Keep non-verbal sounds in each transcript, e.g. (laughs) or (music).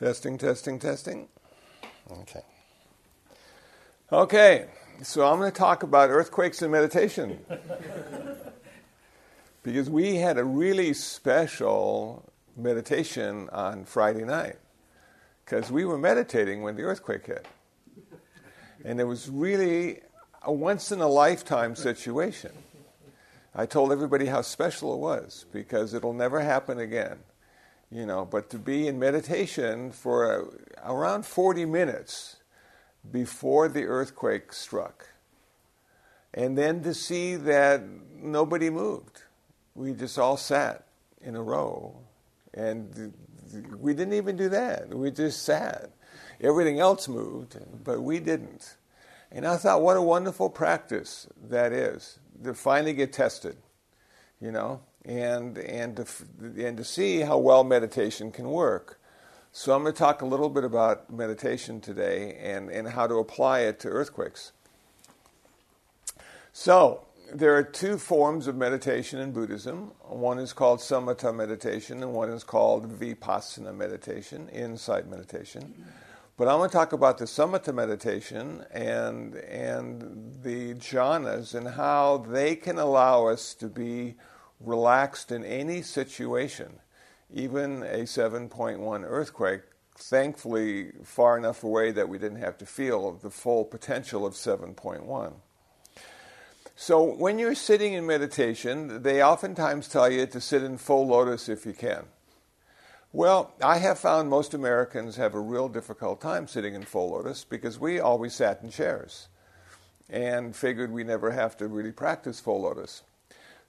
Testing, testing, testing. Okay. Okay, so I'm going to talk about earthquakes and meditation. (laughs) because we had a really special meditation on Friday night. Because we were meditating when the earthquake hit. And it was really a once in a lifetime situation. I told everybody how special it was because it'll never happen again. You know, but to be in meditation for a, around 40 minutes before the earthquake struck, and then to see that nobody moved. We just all sat in a row, and we didn't even do that. We just sat. Everything else moved, but we didn't. And I thought, what a wonderful practice that is to finally get tested, you know, and and to and to see how well meditation can work. So I'm going to talk a little bit about meditation today and, and how to apply it to earthquakes. So there are two forms of meditation in Buddhism. One is called samatha meditation, and one is called vipassana meditation, insight meditation. But I'm going to talk about the samatha meditation and and the jhanas and how they can allow us to be relaxed in any situation, even a 7.1 earthquake. Thankfully, far enough away that we didn't have to feel the full potential of 7.1. So, when you're sitting in meditation, they oftentimes tell you to sit in full lotus if you can. Well, I have found most Americans have a real difficult time sitting in full lotus because we always sat in chairs and figured we never have to really practice full lotus.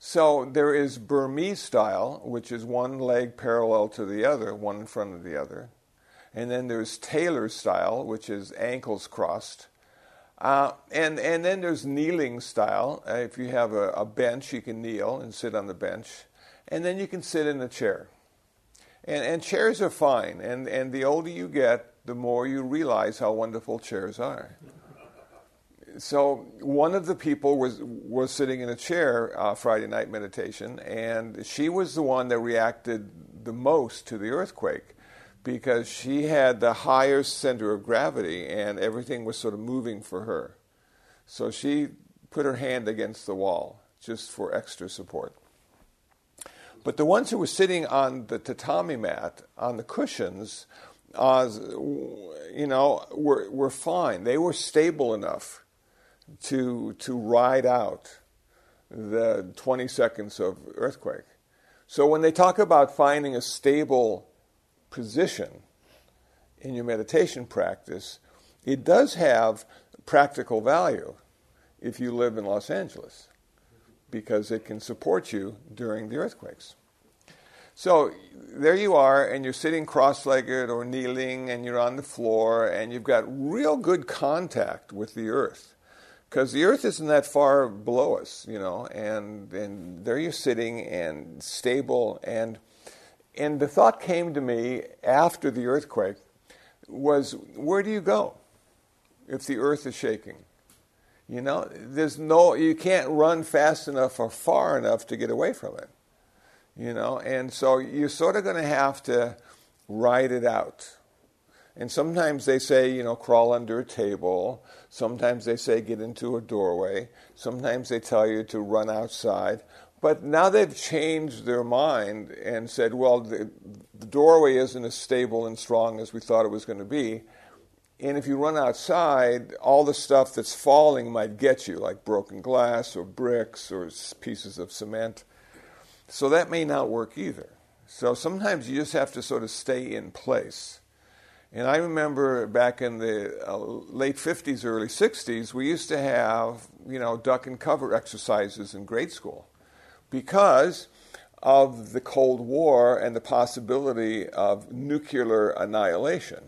So there is Burmese style, which is one leg parallel to the other, one in front of the other. And then there's tailor style, which is ankles crossed. Uh, and, and then there's kneeling style. Uh, if you have a, a bench, you can kneel and sit on the bench. And then you can sit in a chair. And, and chairs are fine. And, and the older you get, the more you realize how wonderful chairs are. So one of the people was was sitting in a chair uh, Friday night meditation, and she was the one that reacted the most to the earthquake because she had the higher center of gravity, and everything was sort of moving for her. So she put her hand against the wall just for extra support. But the ones who were sitting on the tatami mat, on the cushions, uh, you know, were, were fine. They were stable enough to, to ride out the 20 seconds of earthquake. So when they talk about finding a stable position in your meditation practice, it does have practical value if you live in Los Angeles because it can support you during the earthquakes. So there you are, and you're sitting cross legged or kneeling, and you're on the floor, and you've got real good contact with the earth. Because the earth isn't that far below us, you know, and, and there you're sitting and stable. And, and the thought came to me after the earthquake was where do you go if the earth is shaking? You know, there's no, you can't run fast enough or far enough to get away from it. You know, and so you're sort of going to have to ride it out. And sometimes they say, you know, crawl under a table. Sometimes they say get into a doorway. Sometimes they tell you to run outside. But now they've changed their mind and said, well, the, the doorway isn't as stable and strong as we thought it was going to be. And if you run outside, all the stuff that's falling might get you, like broken glass or bricks or pieces of cement. So that may not work either. So sometimes you just have to sort of stay in place. And I remember back in the uh, late 50s, early 60s, we used to have, you know, duck and cover exercises in grade school because of the Cold War and the possibility of nuclear annihilation.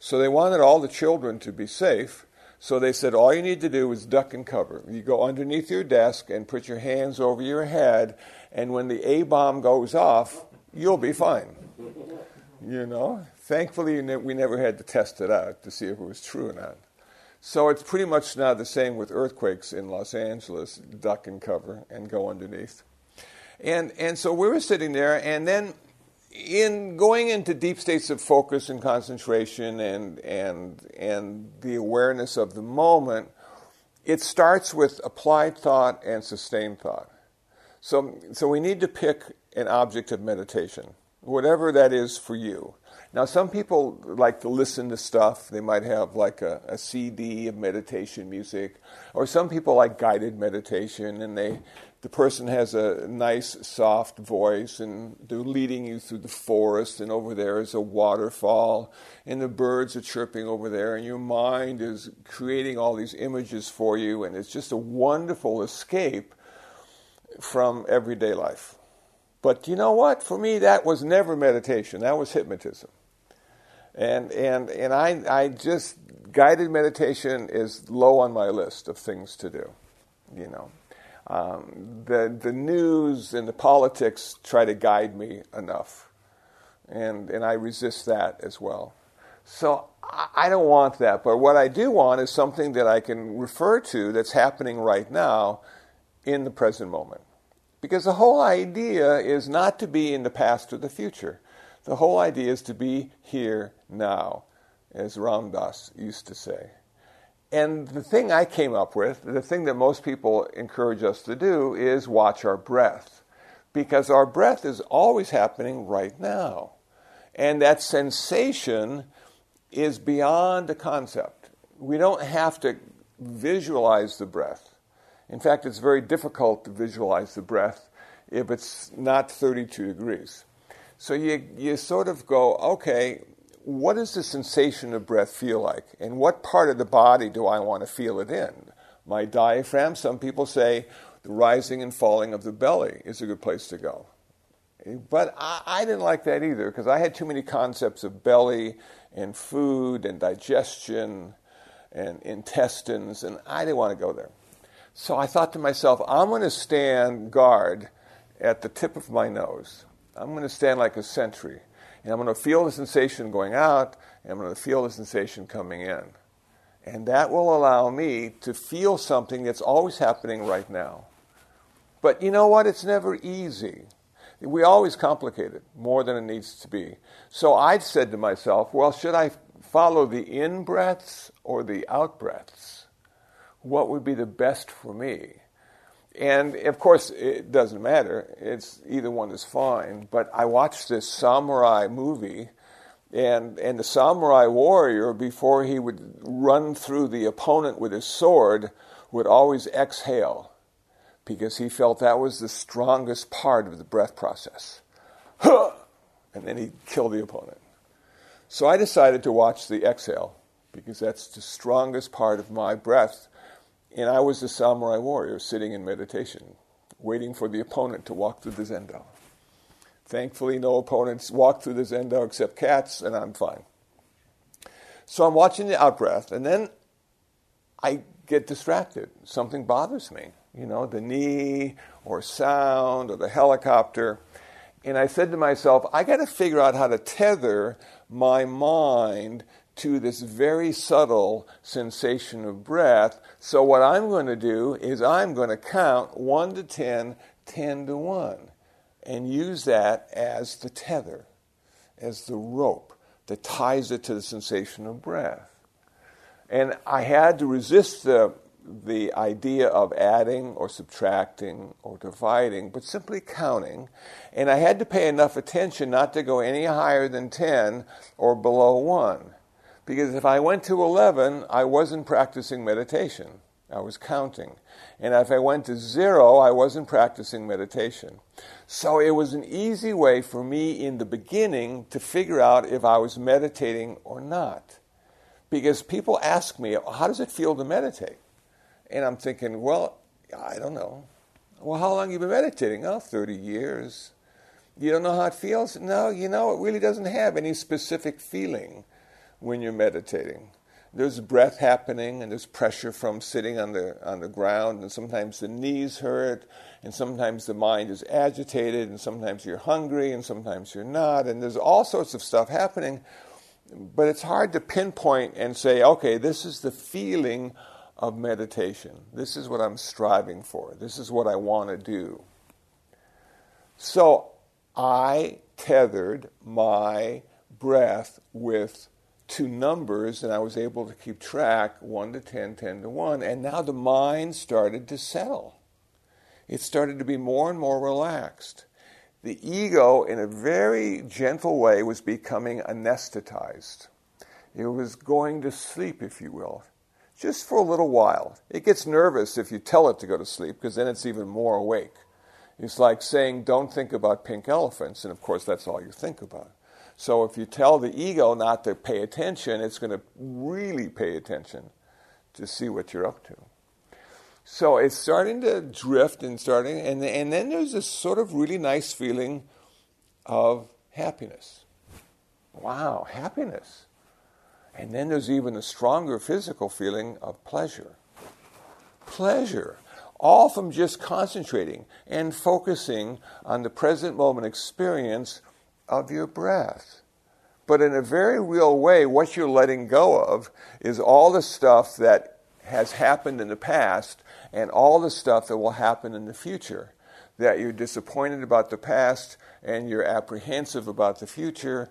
So they wanted all the children to be safe. So they said, all you need to do is duck and cover. You go underneath your desk and put your hands over your head, and when the A bomb goes off, you'll be fine. You know? Thankfully, we never had to test it out to see if it was true or not. So it's pretty much now the same with earthquakes in Los Angeles duck and cover and go underneath. And, and so we were sitting there, and then in going into deep states of focus and concentration and, and, and the awareness of the moment, it starts with applied thought and sustained thought. So, so we need to pick an object of meditation, whatever that is for you. Now, some people like to listen to stuff. They might have like a, a, CD of meditation music, or some people like guided meditation, and they the person has a nice, soft voice, and they're leading you through the forest, and over there is a waterfall, and the birds are chirping over there, and your mind is creating all these images for you, and it's just a wonderful escape from everyday life. But you know what? For me, that was never meditation. That was hypnotism. And and and I I just guided meditation is low on my list of things to do. You know, um, the the news and the politics try to guide me enough, and and I resist that as well. So I, I don't want that. But what I do want is something that I can refer to that's happening right now, in the present moment. Because the whole idea is not to be in the past or the future. The whole idea is to be here now, as Ram Dass used to say. And the thing I came up with, the thing that most people encourage us to do, is watch our breath. Because our breath is always happening right now. And that sensation is beyond a concept. We don't have to visualize the breath. In fact, it's very difficult to visualize the breath if it's not 32 degrees. So you, you sort of go, okay, what does the sensation of breath feel like? And what part of the body do I want to feel it in? My diaphragm, some people say the rising and falling of the belly is a good place to go. But I, I didn't like that either because I had too many concepts of belly and food and digestion and intestines, and I didn't want to go there. So I thought to myself, I'm going to stand guard at the tip of my nose. I'm going to stand like a sentry, and I'm going to feel the sensation going out, and I'm going to feel the sensation coming in. And that will allow me to feel something that's always happening right now. But you know what? It's never easy. We always complicate it more than it needs to be. So I said to myself, well, should I follow the in breaths or the out breaths? What would be the best for me? And of course, it doesn't matter. It's either one is fine. But I watched this samurai movie, and and the samurai warrior, before he would run through the opponent with his sword, would always exhale, because he felt that was the strongest part of the breath process. And then he'd kill the opponent. So I decided to watch the exhale, because that's the strongest part of my breath and I was a samurai warrior sitting in meditation, waiting for the opponent to walk through the zendo. Thankfully, no opponents walk through the zendo except cats, and I'm fine. So I'm watching the out breath, and then I get distracted. Something bothers me, you know, the knee or sound or the helicopter. And I said to myself, I got to figure out how to tether my mind to this very subtle sensation of breath. So, what I'm going to do is I'm going to count 1 to 10, 10 to 1, and use that as the tether, as the rope that ties it to the sensation of breath. And I had to resist the, the idea of adding or subtracting or dividing, but simply counting. And I had to pay enough attention not to go any higher than 10 or below 1. Because if I went to 11, I wasn't practicing meditation. I was counting. And if I went to zero, I wasn't practicing meditation. So it was an easy way for me in the beginning to figure out if I was meditating or not. Because people ask me, how does it feel to meditate? And I'm thinking, well, I don't know. Well, how long have you been meditating? Oh, 30 years. You don't know how it feels? No, you know, it really doesn't have any specific feeling when you're meditating. There's breath happening, and there's pressure from sitting on the on the ground, and sometimes the knees hurt, and sometimes the mind is agitated, and sometimes you're hungry, and sometimes you're not, and there's all sorts of stuff happening. But it's hard to pinpoint and say, okay, this is the feeling of meditation. This is what I'm striving for. This is what I want to do. So I tethered my breath with two numbers, and I was able to keep track 1 to 10, 10 to 1. And now the mind started to settle. It started to be more and more relaxed. The ego, in a very gentle way, was becoming anesthetized. It was going to sleep, if you will, just for a little while. It gets nervous if you tell it to go to sleep, because then it's even more awake. It's like saying, don't think about pink elephants, and of course, that's all you think about. So if you tell the ego not to pay attention, it's going to really pay attention to see what you're up to. So it's starting to drift and starting, and, and then there's this sort of really nice feeling of happiness. Wow, happiness. And then there's even a stronger physical feeling of pleasure. Pleasure. All from just concentrating and focusing on the present moment experience of your breath. But in a very real way, what you're letting go of is all the stuff that has happened in the past and all the stuff that will happen in the future. That you're disappointed about the past and you're apprehensive about the future,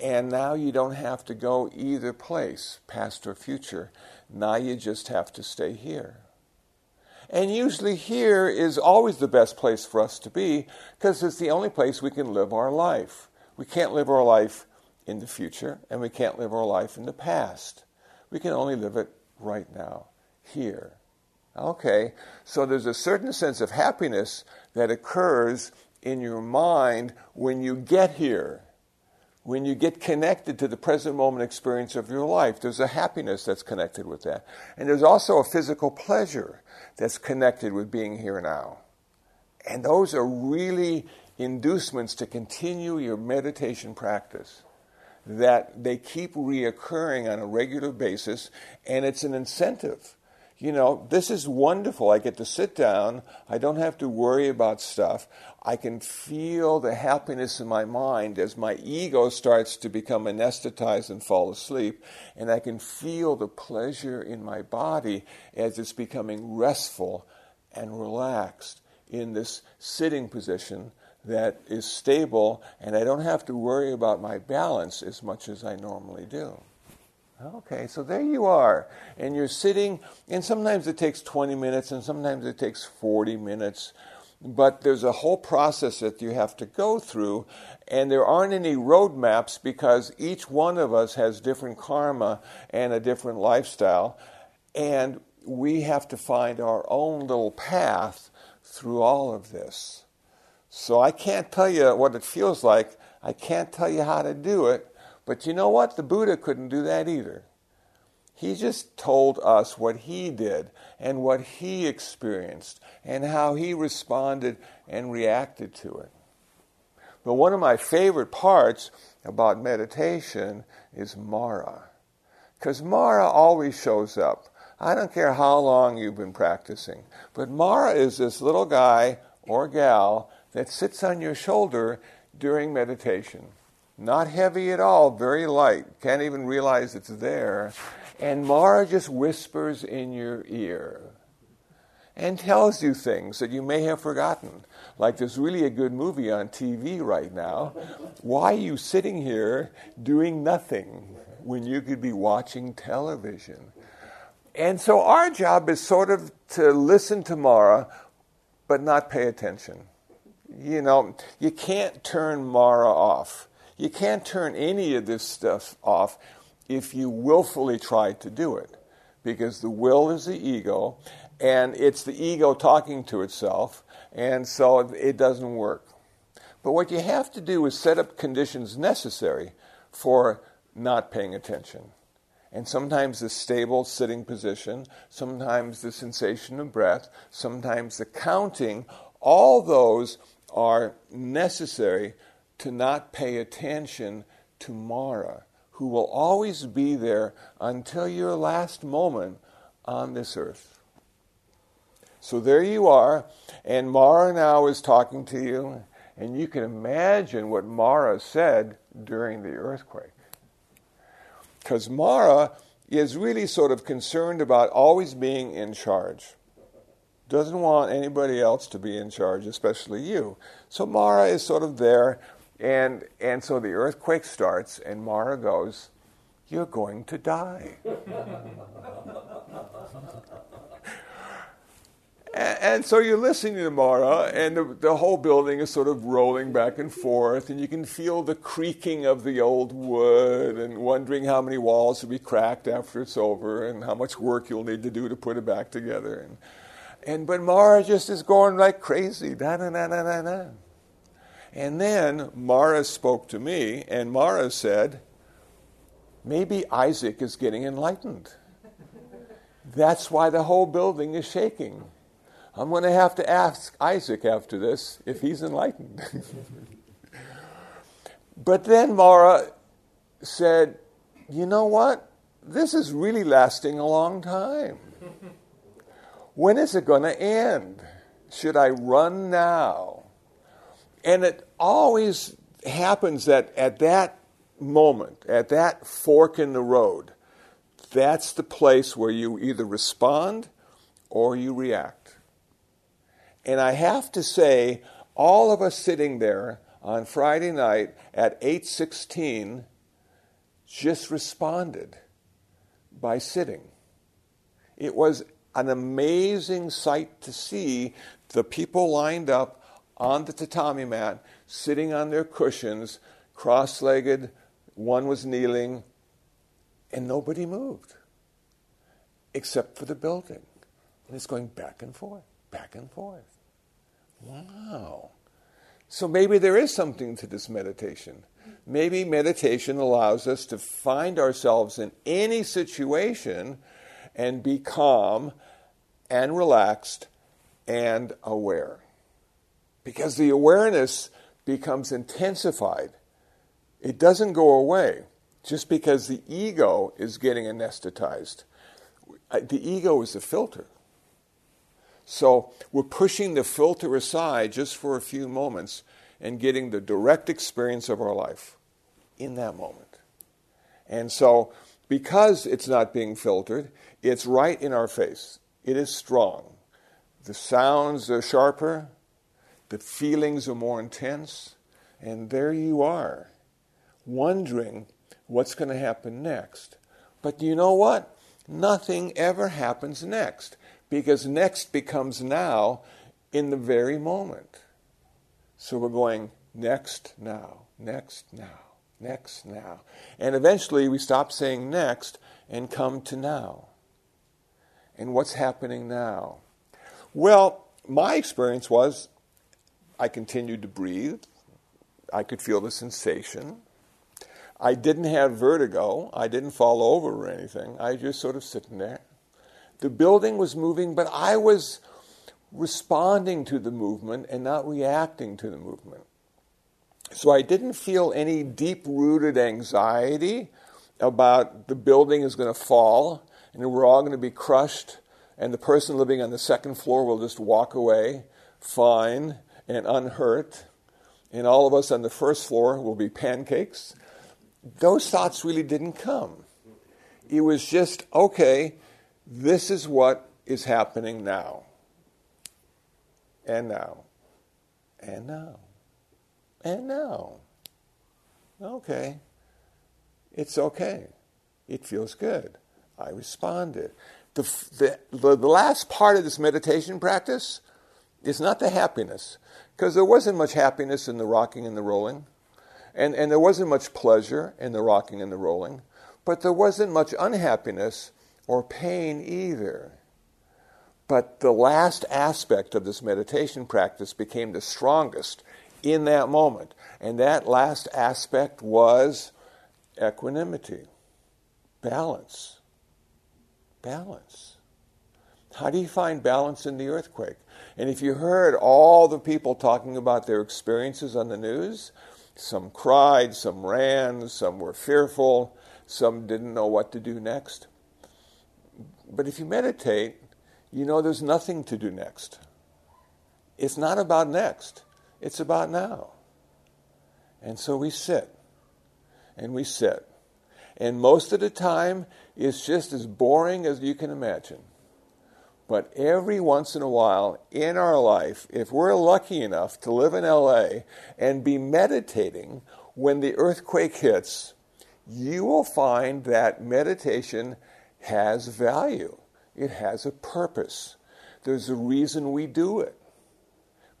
and now you don't have to go either place, past or future. Now you just have to stay here. And usually, here is always the best place for us to be because it's the only place we can live our life. We can't live our life in the future, and we can't live our life in the past. We can only live it right now, here. Okay, so there's a certain sense of happiness that occurs in your mind when you get here, when you get connected to the present moment experience of your life. There's a happiness that's connected with that. And there's also a physical pleasure that's connected with being here now. And those are really inducements to continue your meditation practice that they keep reoccurring on a regular basis, and it's an incentive you know, this is wonderful. I get to sit down. I don't have to worry about stuff. I can feel the happiness in my mind as my ego starts to become anesthetized and fall asleep. And I can feel the pleasure in my body as it's becoming restful and relaxed in this sitting position that is stable. And I don't have to worry about my balance as much as I normally do. Okay, so there you are. And you're sitting, and sometimes it takes 20 minutes, and sometimes it takes 40 minutes. But there's a whole process that you have to go through, and there aren't any roadmaps because each one of us has different karma and a different lifestyle. And we have to find our own little path through all of this. So I can't tell you what it feels like, I can't tell you how to do it but you know what? The Buddha couldn't do that either. He just told us what he did and what he experienced and how he responded and reacted to it. But one of my favorite parts about meditation is Mara. Because Mara always shows up. I don't care how long you've been practicing, but Mara is this little guy or gal that sits on your shoulder during meditation. Not heavy at all, very light. Can't even realize it's there. And Mara just whispers in your ear and tells you things that you may have forgotten. Like there's really a good movie on TV right now. Why are you sitting here doing nothing when you could be watching television? And so our job is sort of to listen to Mara, but not pay attention. You know, you can't turn Mara off. You can't turn any of this stuff off if you willfully try to do it, because the will is the ego, and it's the ego talking to itself, and so it doesn't work. But what you have to do is set up conditions necessary for not paying attention. And sometimes the stable sitting position, sometimes the sensation of breath, sometimes the counting, all those are necessary to not pay attention to Mara, who will always be there until your last moment on this earth. So there you are, and Mara now is talking to you, and you can imagine what Mara said during the earthquake. Because Mara is really sort of concerned about always being in charge. Doesn't want anybody else to be in charge, especially you. So Mara is sort of there And, and so the earthquake starts, and Mara goes, You're going to die. (laughs) and, so you're listening to Mara, and the, the whole building is sort of rolling back and forth, and you can feel the creaking of the old wood, and wondering how many walls will be cracked after it's over, and how much work you'll need to do to put it back together. And, and but Mara just is going like crazy. Da, da, da, da, da. And then Mara spoke to me, and Mara said, Maybe Isaac is getting enlightened. That's why the whole building is shaking. I'm going to have to ask Isaac after this if he's enlightened. (laughs) but then Mara said, You know what? This is really lasting a long time. When is it going to end? Should I run now? And it always happens that at that moment, at that fork in the road, that's the place where you either respond or you react. And I have to say, all of us sitting there on Friday night at 8:16 just responded by sitting. It was an amazing sight to see the people lined up on the tatami mat, sitting on their cushions, cross legged. One was kneeling, and nobody moved except for the building. And it's going back and forth, back and forth. Wow. So maybe there is something to this meditation. Maybe meditation allows us to find ourselves in any situation and be calm and relaxed and aware because the awareness becomes intensified. It doesn't go away just because the ego is getting anesthetized. The ego is the filter. So we're pushing the filter aside just for a few moments and getting the direct experience of our life in that moment. And so, because it's not being filtered, it's right in our face. It is strong. The sounds are sharper, the feelings are more intense, and there you are, wondering what's going to happen next. But you know what? Nothing ever happens next, because next becomes now in the very moment. So we're going next now, next now, next now. And eventually we stop saying next and come to now. And what's happening now? Well, my experience was I continued to breathe. I could feel the sensation. I didn't have vertigo. I didn't fall over or anything. I just sort of sitting there. The building was moving, but I was responding to the movement and not reacting to the movement. So I didn't feel any deep rooted anxiety about the building is going to fall and we're all going to be crushed and the person living on the second floor will just walk away fine and unhurt, and all of us on the first floor will be pancakes. Those thoughts really didn't come. It was just, okay, this is what is happening now. And now. And now. And now. Okay. It's okay. It feels good. I responded. The, the, the, last part of this meditation practice is not the happiness because there wasn't much happiness in the rocking and the rolling, and, and there wasn't much pleasure in the rocking and the rolling, but there wasn't much unhappiness or pain either. But the last aspect of this meditation practice became the strongest in that moment. And that last aspect was equanimity, balance. Balance. How do you find balance in the earthquake? And if you heard all the people talking about their experiences on the news, some cried, some ran, some were fearful, some didn't know what to do next. But if you meditate, you know there's nothing to do next. It's not about next, it's about now. And so we sit and we sit. And most of the time, it's just as boring as you can imagine. But every once in a while in our life, if we're lucky enough to live in LA and be meditating when the earthquake hits, you will find that meditation has value. It has a purpose. There's a reason we do it.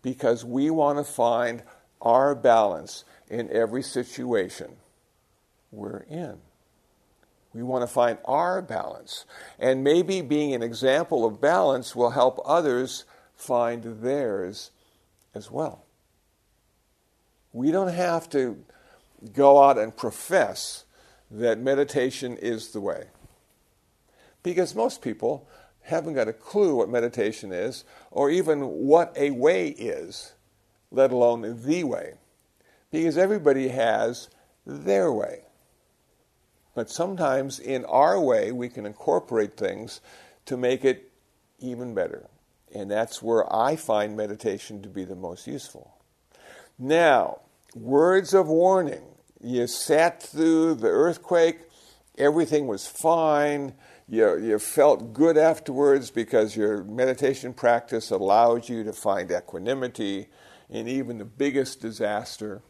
Because we want to find our balance in every situation we're in. We want to find our balance. And maybe being an example of balance will help others find theirs as well. We don't have to go out and profess that meditation is the way. Because most people haven't got a clue what meditation is or even what a way is, let alone the way. Because everybody has their way. But sometimes in our way, we can incorporate things to make it even better. And that's where I find meditation to be the most useful. Now, words of warning. You sat through the earthquake, everything was fine you, you felt good afterwards because your meditation practice allowed you to find equanimity in even the biggest disaster.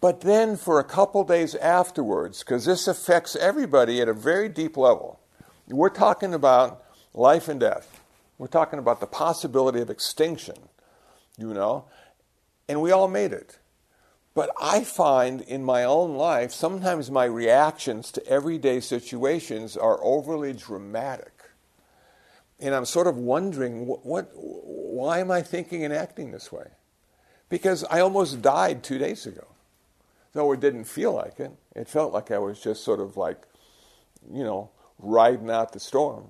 But then, for a couple days afterwards, because this affects everybody at a very deep level, we're talking about life and death. We're talking about the possibility of extinction, you know, and we all made it. But I find in my own life, sometimes my reactions to everyday situations are overly dramatic. And I'm sort of wondering, what, what, why am I thinking and acting this way? Because I almost died two days ago. Though it didn't feel like it. It felt like I was just sort of like, you know, riding out the storm.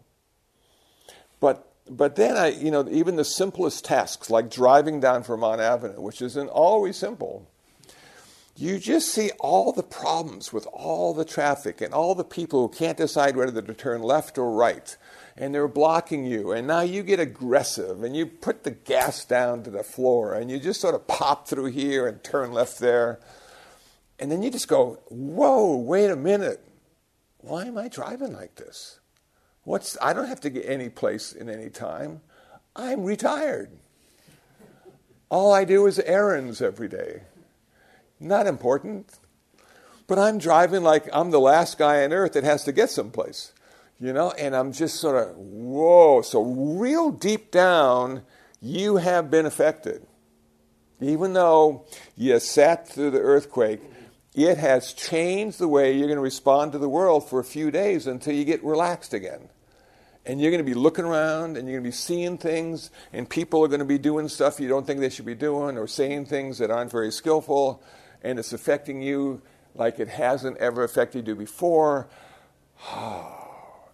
But but then I, you know, even the simplest tasks like driving down Vermont Avenue, which isn't always simple, you just see all the problems with all the traffic and all the people who can't decide whether to turn left or right. And they're blocking you. And now you get aggressive and you put the gas down to the floor and you just sort of pop through here and turn left there. And then you just go, whoa, wait a minute. Why am I driving like this? What's, I don't have to get any place in any time. I'm retired. All I do is errands every day. Not important. But I'm driving like I'm the last guy on earth that has to get someplace, you know, and I'm just sort of, whoa. So, real deep down, you have been affected. Even though you sat through the earthquake, it has changed the way you're going to respond to the world for a few days until you get relaxed again. And you're going to be looking around and you're going to be seeing things, and people are going to be doing stuff you don't think they should be doing or saying things that aren't very skillful and it's affecting you like it hasn't ever affected you before. (sighs)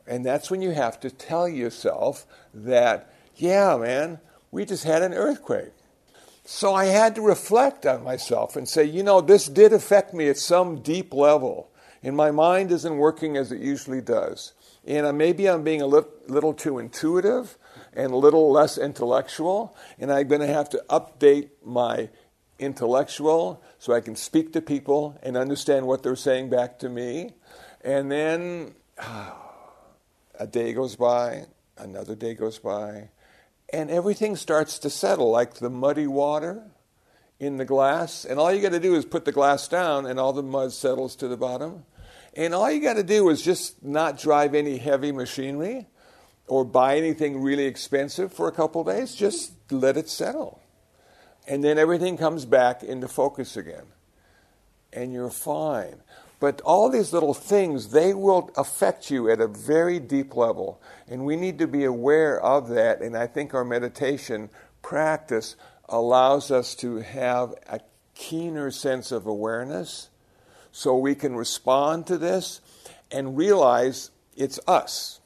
And that's when you have to tell yourself that, yeah, man, we just had an earthquake. So I had to reflect on myself and say, you know, this did affect me at some deep level. And my mind isn't working as it usually does. And uh, maybe I'm being a little, too intuitive and a little less intellectual. And I'm going to have to update my intellectual so I can speak to people and understand what they're saying back to me. And then (sighs) a day goes by, another day goes by, and everything starts to settle like the muddy water in the glass. And all you got to do is put the glass down, and all the mud settles to the bottom. And all you got to do is just not drive any heavy machinery or buy anything really expensive for a couple days. Just let it settle and then everything comes back into focus again. And you're fine. But all these little things, they will affect you at a very deep level. And we need to be aware of that. And I think our meditation practice allows us to have a keener sense of awareness so we can respond to this and realize it's us.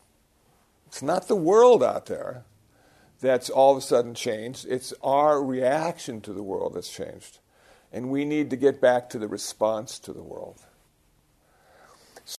It's not the world out there that's all of a sudden changed. It's our reaction to the world that's changed. And we need to get back to the response to the world.